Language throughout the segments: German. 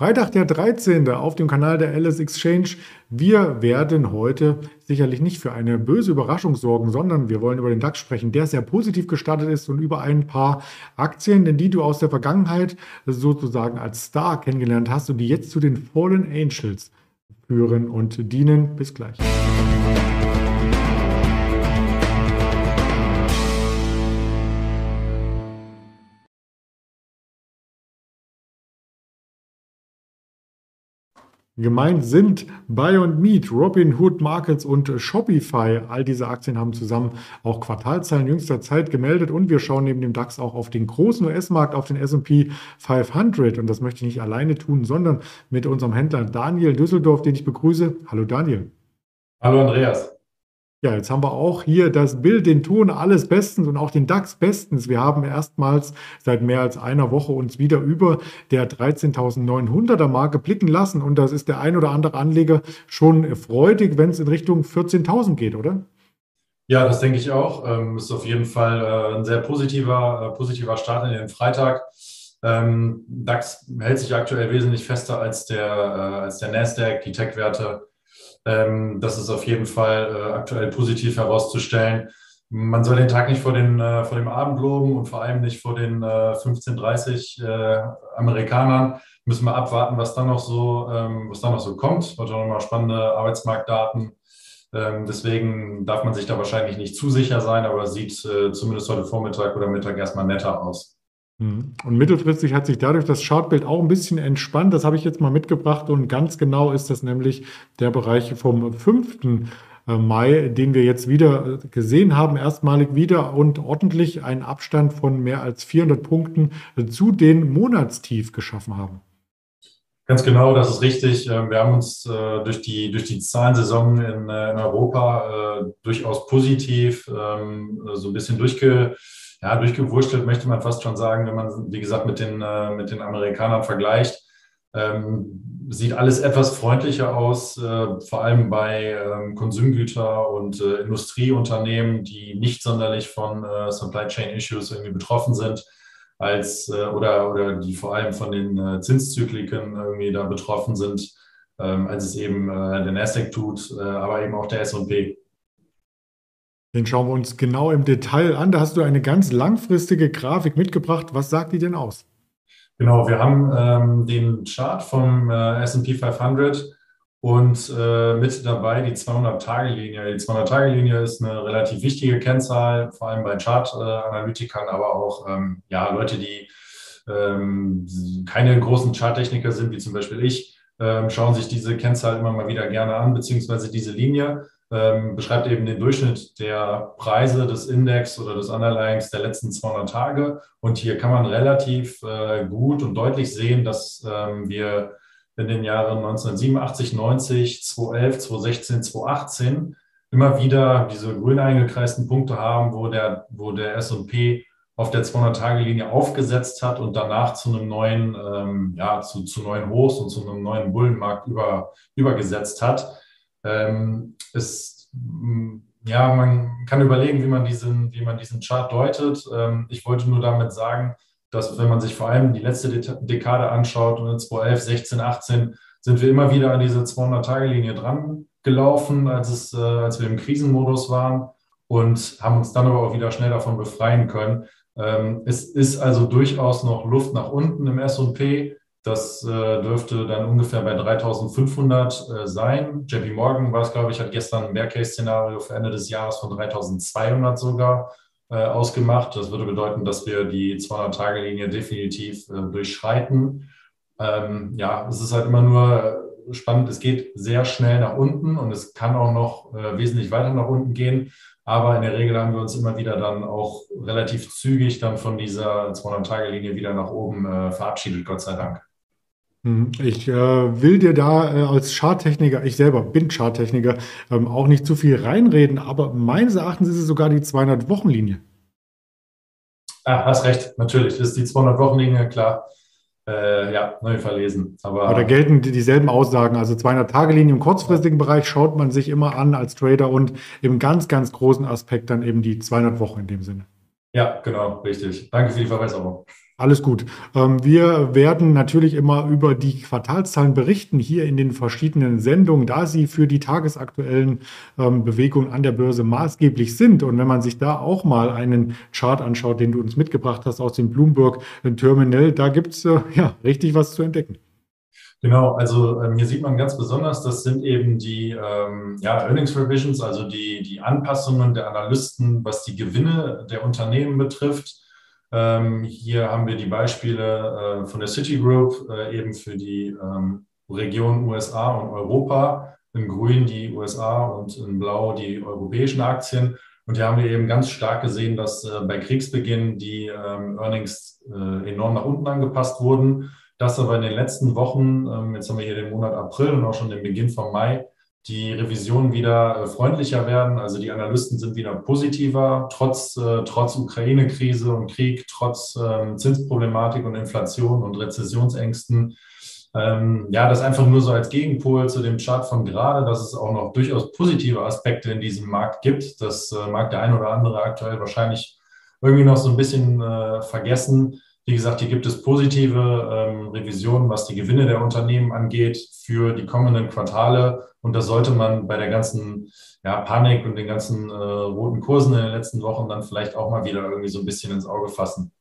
Freitag der 13. auf dem Kanal der Alice Exchange. Wir werden heute sicherlich nicht für eine böse Überraschung sorgen, sondern wir wollen über den DAX sprechen, der sehr positiv gestartet ist und über ein paar Aktien, denn die du aus der Vergangenheit sozusagen als Star kennengelernt hast und die jetzt zu den Fallen Angels führen und dienen. Bis gleich. Gemeint sind Buy und Meet, Robinhood Markets und Shopify. All diese Aktien haben zusammen auch Quartalzahlen jüngster Zeit gemeldet und wir schauen neben dem DAX auch auf den großen US-Markt, auf den S&P 500 und das möchte ich nicht alleine tun, sondern mit unserem Händler Daniel Düsseldorf, den ich begrüße. Hallo Daniel. Hallo Andreas. Ja, jetzt haben wir auch hier das Bild, den Ton, alles bestens und auch den DAX bestens. Wir haben erstmals seit mehr als einer Woche uns wieder über der 13.900er Marke blicken lassen und das ist der ein oder andere Anleger schon freudig, wenn es in Richtung 14.000 geht, oder? Ja, das denke ich auch. Ähm, ist auf jeden Fall äh, ein sehr positiver, äh, positiver Start in den Freitag. Ähm, DAX hält sich aktuell wesentlich fester als der, äh, als der Nasdaq. Die Tech-Werte ähm, das ist auf jeden Fall äh, aktuell positiv herauszustellen. Man soll den Tag nicht vor, den, äh, vor dem Abend loben und vor allem nicht vor den äh, 15:30 äh, Amerikanern. Müssen wir abwarten, was da noch so, ähm, was da noch so kommt. Heute noch mal spannende Arbeitsmarktdaten. Ähm, deswegen darf man sich da wahrscheinlich nicht zu sicher sein, aber sieht äh, zumindest heute Vormittag oder Mittag erstmal netter aus. Mhm. Und mittelfristig hat sich dadurch das Chartbild auch ein bisschen entspannt. Das habe ich jetzt mal mitgebracht und ganz genau ist das nämlich der Bereich vom 5. Äh, Mai, den wir jetzt wieder äh, gesehen haben, erstmalig wieder und ordentlich einen Abstand von mehr als 400 Punkten zu den Monatstief geschaffen haben. Ganz genau, das ist richtig. Ähm, wir haben uns äh, durch die, durch die Zahlensaison in, Europa durchaus positiv ähm, so ein bisschen durchge ja, durchgewurschtelt möchte man fast schon sagen, wenn man, wie gesagt, mit den, äh, mit den Amerikanern vergleicht. Ähm, sieht alles etwas freundlicher aus, äh, vor allem bei ähm, Konsumgüter- und äh, Industrieunternehmen, die nicht sonderlich von äh, Supply Chain Issues irgendwie betroffen sind, als äh, oder, oder die vor allem von den äh, Zinszykliken irgendwie da betroffen sind, ähm, als es eben der Nasdaq tut, aber eben auch der S&P. Den schauen wir uns genau im Detail an. Da hast du eine ganz langfristige Grafik mitgebracht. Was sagt die denn aus? Genau, wir haben ähm, den Chart vom äh, S&P 500 und äh, mit dabei die 200-Tage-Linie. Die 200-Tage-Linie ist eine relativ wichtige Kennzahl, vor allem bei Chart-Analytikern, aber auch ähm, ja, Leute, die ähm, keine großen Charttechniker sind, wie zum Beispiel ich, ähm, schauen sich diese Kennzahl immer mal wieder gerne an, beziehungsweise diese Linie ähm, beschreibt eben den Durchschnitt der Preise des Index oder des Underlyings der letzten 200 Tage. Und hier kann man relativ äh, gut und deutlich sehen, dass ähm, wir in den Jahren 1987, 90, 2011, 2016, 2018 immer wieder diese grün eingekreisten Punkte haben, wo der, wo der S&P auf der 200-Tage-Linie aufgesetzt hat und danach zu einem neuen, ähm, ja, zu, zu neuen Hochs und zu einem neuen Bullenmarkt über, übergesetzt hat. Ähm, mm, ja, man kann überlegen, wie man diesen, wie man diesen Chart deutet. Ähm, ich wollte nur damit sagen, dass wenn man sich vor allem die letzte Dekade anschaut, und in 2011, 16, 18, sind wir immer wieder an diese 200-Tage-Linie dran gelaufen, als, es, äh, als wir im Krisenmodus waren und haben uns dann aber auch wieder schnell davon befreien können. Ähm, es ist also durchaus noch Luft nach unten im S&P. Das äh, dürfte dann ungefähr bei 3500 äh, sein. JP Morgan war es, glaube ich, hat gestern ein Bear-Case-Szenario für Ende des Jahres von 3200 sogar äh, ausgemacht. Das würde bedeuten, dass wir die 200-Tage-Linie definitiv äh, durchschreiten. Ähm, ja, es ist halt immer nur spannend. Es geht sehr schnell nach unten und es kann auch noch äh, wesentlich weiter nach unten gehen. Aber in der Regel haben wir uns immer wieder dann auch relativ zügig dann von dieser 200-Tage-Linie wieder nach oben äh, verabschiedet, Gott sei Dank. Hm, ich äh, will dir da äh, als Charttechniker, ich selber bin Charttechniker, ähm, auch nicht zu viel reinreden, aber meines Erachtens ist es sogar die 200-Wochen-Linie. Ah, hast recht, natürlich. Das ist die 200-Wochen-Linie, klar. Äh, ja, neu verlesen. Aber, aber da gelten die, dieselben Aussagen. Also 200-Tage-Linie im kurzfristigen Bereich schaut man sich immer an als Trader und im ganz, ganz großen Aspekt dann eben die 200 Wochen in dem Sinne. Ja, genau, richtig. Danke für die Verbesserung. Alles gut. Ähm, wir werden natürlich immer über die Quartalszahlen berichten hier in den verschiedenen Sendungen, da sie für die tagesaktuellen ähm, Bewegungen an der Börse maßgeblich sind. Und wenn man sich da auch mal einen Chart anschaut, den du uns mitgebracht hast aus dem Bloomberg Terminal, da gibt es äh, ja richtig was zu entdecken. Genau, also ähm, hier sieht man ganz besonders, das sind eben die ähm, ja, Earnings Revisions, also die, die Anpassungen der Analysten, was die Gewinne der Unternehmen betrifft. Ähm, hier haben wir die Beispiele äh, von der Citigroup äh, eben für die ähm, Region USA und Europa. In grün die USA und in blau die europäischen Aktien. Und hier haben wir eben ganz stark gesehen, dass äh, bei Kriegsbeginn die ähm, Earnings äh, enorm nach unten angepasst wurden. Das aber in den letzten Wochen, ähm, jetzt haben wir hier den Monat April und auch schon den Beginn von Mai, die Revisionen wieder äh, freundlicher werden. Also die Analysten sind wieder positiver, trotz, äh, trotz Ukraine-Krise und Krieg, trotz ähm, Zinsproblematik und Inflation und Rezessionsängsten. Ähm, ja, das einfach nur so als Gegenpol zu dem Chart von gerade, dass es auch noch durchaus positive Aspekte in diesem Markt gibt. Das äh, mag der ein oder andere aktuell wahrscheinlich irgendwie noch so ein bisschen äh, vergessen. Wie gesagt, hier gibt es positive ähm, Revisionen, was die Gewinne der Unternehmen angeht für die kommenden Quartale. Und das sollte man bei der ganzen ja, Panik und den ganzen äh, roten Kursen in den letzten Wochen dann vielleicht auch mal wieder irgendwie so ein bisschen ins Auge fassen.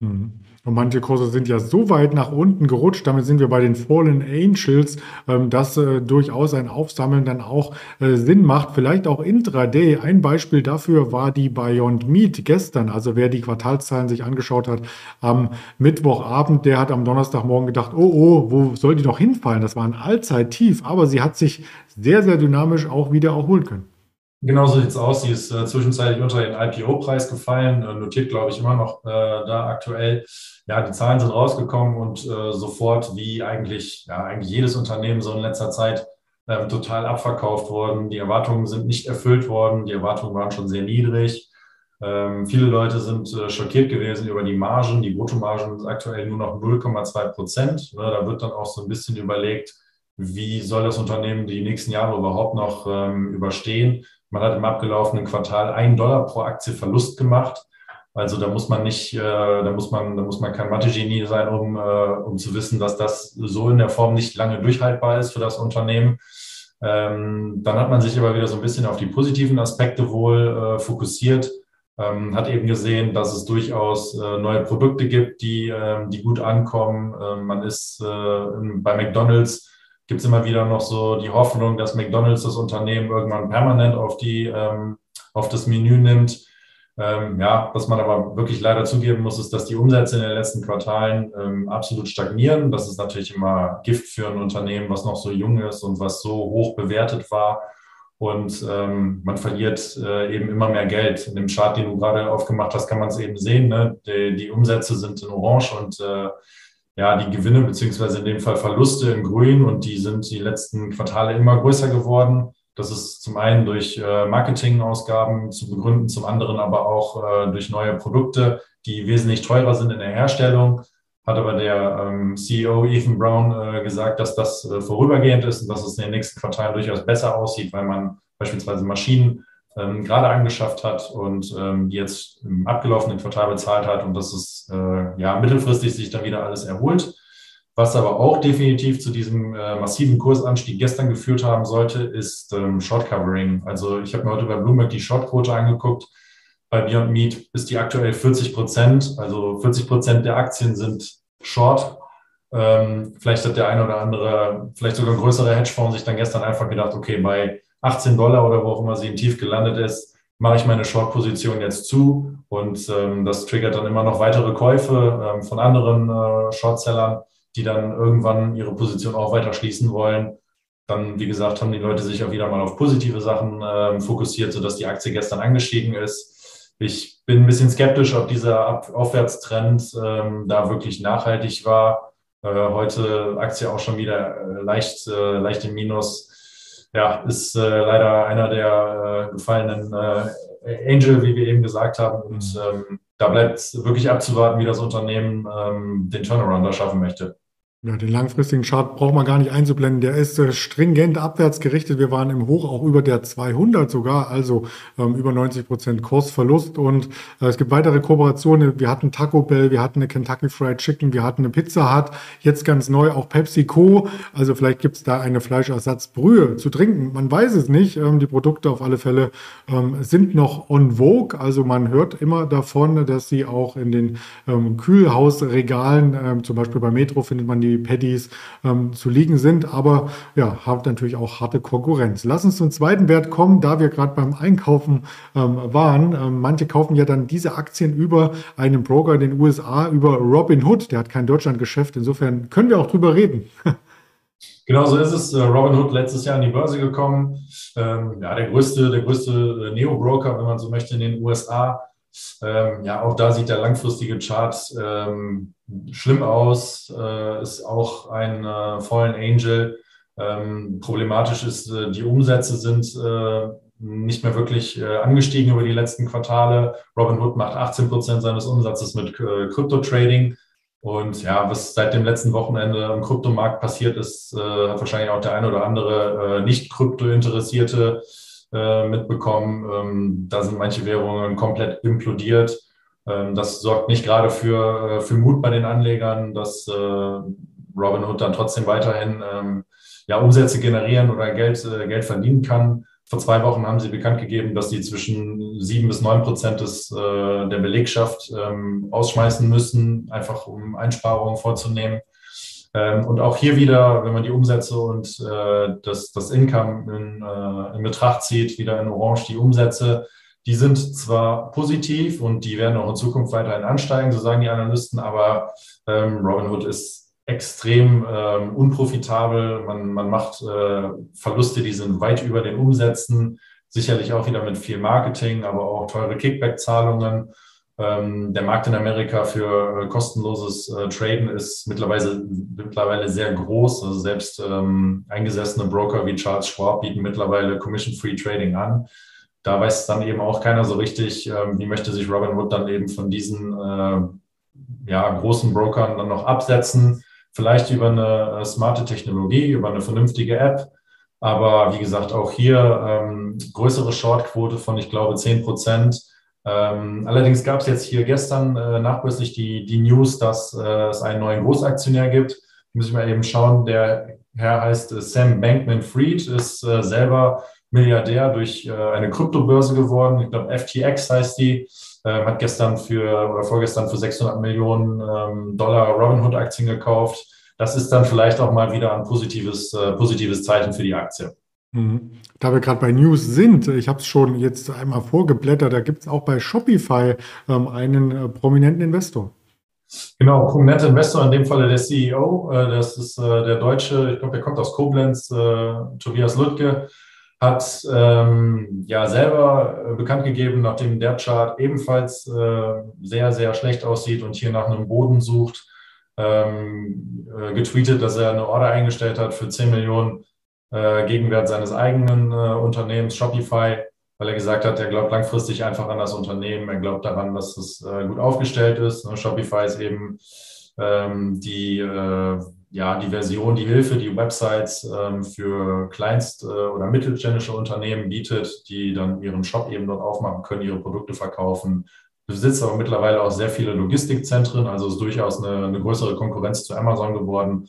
Mhm. Und manche Kurse sind ja so weit nach unten gerutscht, damit sind wir bei den Fallen Angels, ähm, dass äh, durchaus ein Aufsammeln dann auch äh, Sinn macht. Vielleicht auch intraday. Ein Beispiel dafür war die Beyond Meat gestern. Also wer die Quartalszahlen sich angeschaut hat am Mittwochabend, der hat am Donnerstagmorgen gedacht, oh oh, wo soll die noch hinfallen? Das war ein Allzeittief, aber sie hat sich sehr, sehr dynamisch auch wieder erholen können. Genau so sieht es aus. Sie ist äh, zwischenzeitlich unter den IPO-Preis gefallen, äh, notiert, glaube ich, immer noch äh, da aktuell. Ja, die Zahlen sind rausgekommen und äh, sofort, wie eigentlich, ja, eigentlich jedes Unternehmen so in letzter Zeit ähm, total abverkauft worden. Die Erwartungen sind nicht erfüllt worden. Die Erwartungen waren schon sehr niedrig. Ähm, viele Leute sind äh, schockiert gewesen über die Margen. Die Bruttomargen sind aktuell nur noch 0,2 Prozent. Ne, da wird dann auch so ein bisschen überlegt, wie soll das Unternehmen die nächsten Jahre überhaupt noch ähm, überstehen. Man hat im abgelaufenen Quartal einen Dollar pro Aktie Verlust gemacht. Also da muss man nicht, äh, da muss man, da muss man kein Mathe-Genie sein, um, äh, um zu wissen, dass das so in der Form nicht lange durchhaltbar ist für das Unternehmen. Ähm, dann hat man sich aber wieder so ein bisschen auf die positiven Aspekte wohl äh, fokussiert. Ähm, hat eben gesehen, dass es durchaus äh, neue Produkte gibt, die, äh, die gut ankommen. Ähm, man ist äh, bei McDonald's gibt es immer wieder noch so die Hoffnung, dass McDonald's das Unternehmen irgendwann permanent auf, die, ähm, auf das Menü nimmt. Ähm, ja, was man aber wirklich leider zugeben muss, ist, dass die Umsätze in den letzten Quartalen ähm, absolut stagnieren. Das ist natürlich immer Gift für ein Unternehmen, was noch so jung ist und was so hoch bewertet war. Und ähm, man verliert äh, eben immer mehr Geld. In dem Chart, den du gerade aufgemacht hast, kann man es eben sehen. Ne? Die, die, Umsätze sind in Orange und äh, ja, die Gewinne beziehungsweise in dem Fall Verluste in Grün und die sind die letzten Quartale immer größer geworden. Das ist zum einen durch äh, Marketingausgaben zu begründen, zum anderen aber auch äh, durch neue Produkte, die wesentlich teurer sind in der Herstellung. Hat aber der ähm, CEO Ethan Brown äh, gesagt, dass das äh, vorübergehend ist und dass es in den nächsten Quartalen durchaus besser aussieht, weil man beispielsweise Maschinen ähm, gerade angeschafft hat und ähm, jetzt im abgelaufenen Quartal bezahlt hat und dass es äh, ja mittelfristig sich dann wieder alles erholt. Was aber auch definitiv zu diesem äh, massiven Kursanstieg gestern geführt haben sollte, ist ähm, Short Covering. Also ich habe mir heute bei Bloomberg die Shortquote angeguckt. Bei Beyond Meat ist die aktuell 40 Prozent. Also 40 Prozent der Aktien sind Short. Ähm, vielleicht hat der eine oder andere, vielleicht sogar ein größerer Hedgefonds sich dann gestern einfach gedacht, okay, bei 18 Dollar oder wo auch immer sie in Tief gelandet ist, mache ich meine Short-Position jetzt zu und ähm, das triggert dann immer noch weitere Käufe ähm, von anderen äh, Shortsellern, die dann irgendwann ihre Position auch weiter schließen wollen. Dann, wie gesagt, haben die Leute sich auch wieder mal auf positive Sachen äh, fokussiert, sodass die Aktie gestern angestiegen ist. Ich bin ein bisschen skeptisch, ob dieser Ab Aufwärtstrend ähm, da wirklich nachhaltig war. Äh, heute Aktie auch schon wieder äh, leicht, äh, leicht im Minus ja, ist äh, leider einer der äh, gefallenen äh, Angel, wie wir eben gesagt haben. Und ähm, da bleibt wirklich abzuwarten, wie das Unternehmen ähm, den Turnaround da schaffen möchte. Ja, den langfristigen Chart braucht man gar nicht einzublenden. Der ist äh, stringent abwärts gerichtet. Wir waren im Hoch auch über der 200 sogar, also ähm, über 90 Prozent Kursverlust. Und äh, es gibt weitere Kooperationen. Wir hatten Taco Bell, wir hatten eine Kentucky Fried Chicken, wir hatten eine Pizza Hut. Jetzt ganz neu auch PepsiCo. Also vielleicht gibt es da eine Fleischersatzbrühe zu trinken. Man weiß es nicht. Ähm, die Produkte auf alle Fälle ähm, sind noch on vogue. Also man hört immer davon, dass sie auch in den ähm, Kühlhausregalen, ähm, zum Beispiel bei Metro findet man die die Patties ähm, zu liegen sind, aber ja, hat natürlich auch harte Konkurrenz. Lass uns zum zweiten Wert kommen, da wir gerade beim Einkaufen ähm, waren. Ähm, manche kaufen ja dann diese Aktien über einen Broker in den USA, über Robinhood. Der hat kein Deutschlandgeschäft. Insofern können wir auch drüber reden. Genau so ist es. Äh, Robinhood letztes Jahr an die Börse gekommen. Ähm, ja, der größte, der größte äh, Neo-Broker, wenn man so möchte, in den USA. Ähm, ja, auch da sieht der langfristige Chart ähm, schlimm aus, äh, ist auch ein äh, Fallen Angel. Ähm, problematisch ist, äh, die Umsätze sind äh, nicht mehr wirklich äh, angestiegen über die letzten Quartale. Robinhood macht 18 Prozent seines Umsatzes mit äh, Krypto-Trading. Und ja, was seit dem letzten Wochenende am Kryptomarkt passiert ist, hat wahrscheinlich auch der ein oder andere nicht Krypto-Interessierte äh, mitbekommen. Ähm, da sind manche Währungen komplett implodiert. Ähm, das sorgt nicht gerade für, äh, für Mut bei den Anlegern, dass äh, Robinhood dann trotzdem weiterhin ähm, ja, Umsätze generieren oder Geld, äh, Geld verdienen kann. Vor zwei Wochen haben sie bekannt gegeben, dass sie zwischen sieben bis neun Prozent des, äh, der Belegschaft ähm, rausschmeißen müssen, einfach um Einsparungen vorzunehmen. Ähm, und auch hier wieder, wenn man die Umsätze und äh, das, das Income in, äh, in Betracht zieht, wieder in Orange die Umsätze, die sind zwar positiv und die werden auch in Zukunft weiterhin ansteigen, so sagen die Analysten, aber ähm, Robinhood ist extrem ähm, unprofitabel. Man, man macht äh, Verluste, die sind weit über den Umsätzen, sicherlich auch wieder mit viel Marketing, aber auch teure Kickback-Zahlungen. Ähm, der Markt in Amerika für äh, kostenloses äh, Traden ist mittlerweile, mittlerweile sehr groß. Also selbst ähm, eingesessene Broker wie Charles Schwab bieten mittlerweile Commission-Free Trading an. Da weiß dann eben auch keiner so richtig, ähm, wie möchte sich Robinhood dann eben von diesen äh, ja, großen Brokern dann noch absetzen. Vielleicht über eine äh, smarte Technologie, über eine vernünftige App. Aber wie gesagt, auch hier ähm, größere Shortquote von, ich glaube, 10 Prozent ähm, allerdings gab es jetzt hier gestern äh, nachbörslich die, die News, dass äh, es einen neuen Großaktionär gibt. Muss ich mal eben schauen. Der Herr heißt äh, Sam Bankman Fried, ist äh, selber Milliardär durch äh, eine Kryptobörse geworden. Ich glaube, FTX heißt die. Ähm, hat gestern für oder vorgestern für 600 Millionen ähm, Dollar Robinhood-Aktien gekauft. Das ist dann vielleicht auch mal wieder ein positives, äh, positives Zeichen für die Aktie. Mhm. Da wir gerade bei News sind, ich habe es schon jetzt einmal vorgeblättert, da gibt es auch bei Shopify ähm, einen äh, prominenten Investor. Genau, prominenter Investor, in dem Falle der CEO, äh, das ist äh, der Deutsche, ich glaube, der kommt aus Koblenz, äh, Tobias Lüttke, hat ähm, ja selber äh, bekannt gegeben, nachdem der Chart ebenfalls äh, sehr, sehr schlecht aussieht und hier nach einem Boden sucht, ähm, getweetet, dass er eine Order eingestellt hat für 10 Millionen äh, Gegenwert seines eigenen äh, Unternehmens, Shopify, weil er gesagt hat, er glaubt langfristig einfach an das Unternehmen, er glaubt daran, dass es äh, gut aufgestellt ist. Ne? Shopify ist eben ähm, die, äh, ja, die Version, die Hilfe, die Websites ähm, für kleinst- äh, oder mittelständische Unternehmen bietet, die dann ihren Shop eben dort aufmachen können, ihre Produkte verkaufen, besitzt aber mittlerweile auch sehr viele Logistikzentren, also ist durchaus eine, eine größere Konkurrenz zu Amazon geworden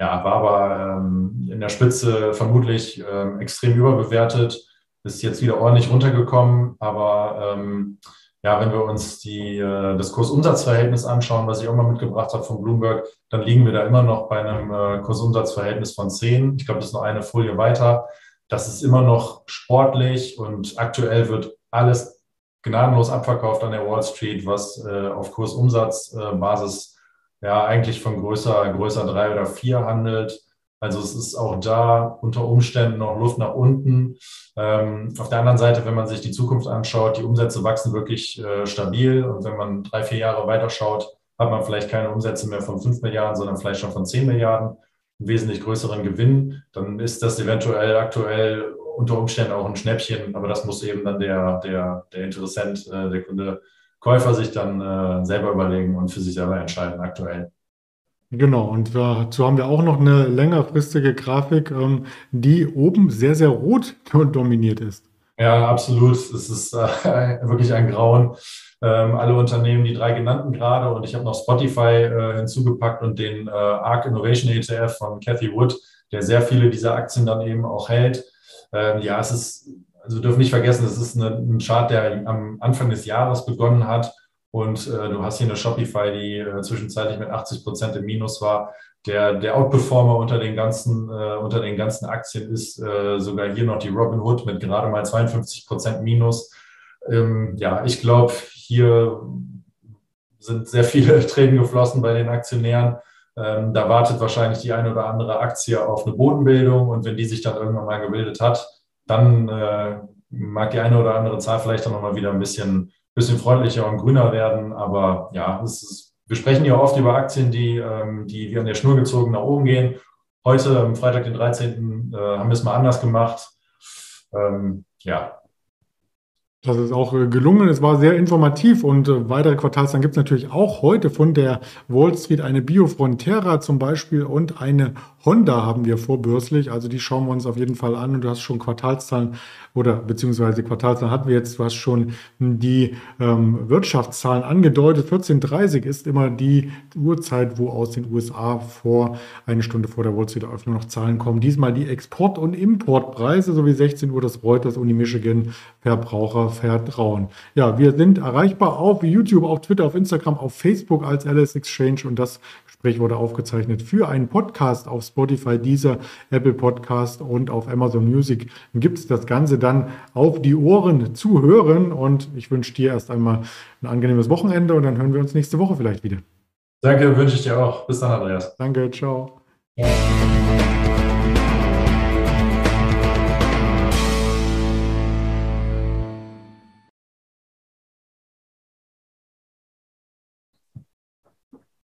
ja, war aber ähm, in der Spitze vermutlich ähm, extrem überbewertet, ist jetzt wieder ordentlich runtergekommen, aber ähm, ja, wenn wir uns die, äh, das Kursumsatzverhältnis anschauen, was ich auch mal mitgebracht habe von Bloomberg, dann liegen wir da immer noch bei einem äh, Kursumsatzverhältnis von 10. Ich glaube, das ist noch eine Folie weiter. Das ist immer noch sportlich und aktuell wird alles gnadenlos abverkauft an der Wall Street, was äh, auf Kursumsatzbasis ja eigentlich von größer, größer drei oder vier handelt. Also es ist auch da unter Umständen noch Luft nach unten. Ähm, auf der anderen Seite, wenn man sich die Zukunft anschaut, die Umsätze wachsen wirklich äh, stabil. Und wenn man drei, vier Jahre weiterschaut, hat man vielleicht keine Umsätze mehr von fünf Milliarden, sondern vielleicht schon von zehn Milliarden, einen wesentlich größeren Gewinn. Dann ist das eventuell aktuell unter Umständen auch ein Schnäppchen, aber das muss eben dann der, der, der Interessent, äh, der Kunde Käufer sich dann äh, selber überlegen und für sich selber entscheiden aktuell. Genau, und dazu haben wir auch noch eine längerfristige Grafik, ähm, die oben sehr, sehr rot dominiert ist. Ja, absolut. Es ist äh, wirklich ein Grauen. Ähm, alle Unternehmen, die drei genannten gerade, und ich habe noch Spotify äh, hinzugepackt und den äh, ARC Innovation ETF von Cathy Wood, der sehr viele dieser Aktien dann eben auch hält. Ähm, ja, es ist, also wir dürfen nicht vergessen, es ist eine, ein Chart, der am Anfang des Jahres begonnen hat und äh, du hast hier eine Shopify, die äh, zwischenzeitlich mit 80 Prozent im Minus war. Der, der Outperformer unter den ganzen, äh, unter den ganzen Aktien ist äh, sogar hier noch die Robinhood mit gerade mal 52 Prozent Minus. Ähm, ja, ich glaube, hier sind sehr viele Tränen geflossen bei den Aktionären. Ähm, da wartet wahrscheinlich die eine oder andere Aktie auf eine Bodenbildung und wenn die sich dann irgendwann mal gebildet hat, dann äh, mag die eine oder andere Zahl vielleicht dann nochmal wieder ein bisschen bisschen freundlicher und grüner werden. Aber ja, ist, wir sprechen ja oft über Aktien, die, ähm, die wie an der Schnur gezogen nach oben gehen. Heute, am Freitag, den 13., äh, haben wir es mal anders gemacht. Ähm, ja, das ist auch äh, gelungen. Es war sehr informativ und äh, weitere Quartalszahlen gibt es natürlich auch heute von der Wall Street. Eine Biofrontera zum Beispiel und eine Honda haben wir vorbörslich. Also die schauen wir uns auf jeden Fall an. Und du hast schon Quartalszahlen oder beziehungsweise Quartalszahlen hatten wir jetzt. Du hast schon die ähm, Wirtschaftszahlen angedeutet. 14.30 ist immer die Uhrzeit, wo aus den USA vor eine Stunde vor der Wall Street Eröffnung noch Zahlen kommen. Diesmal die Export- und Importpreise sowie 16 Uhr das Reuters und die Michigan Verbrauchervertrauen. Ja, wir sind erreichbar auf YouTube, auf Twitter, auf Instagram, auf Facebook als Alice Exchange und das Gespräch wurde aufgezeichnet für einen Podcast auf Spotify, dieser Apple Podcast und auf Amazon Music. Gibt es das Ganze dann auf die Ohren zu hören und ich wünsche dir erst einmal ein angenehmes Wochenende und dann hören wir uns nächste Woche vielleicht wieder. Danke, wünsche ich dir auch. Bis dann, Andreas. Danke, ciao. Ja.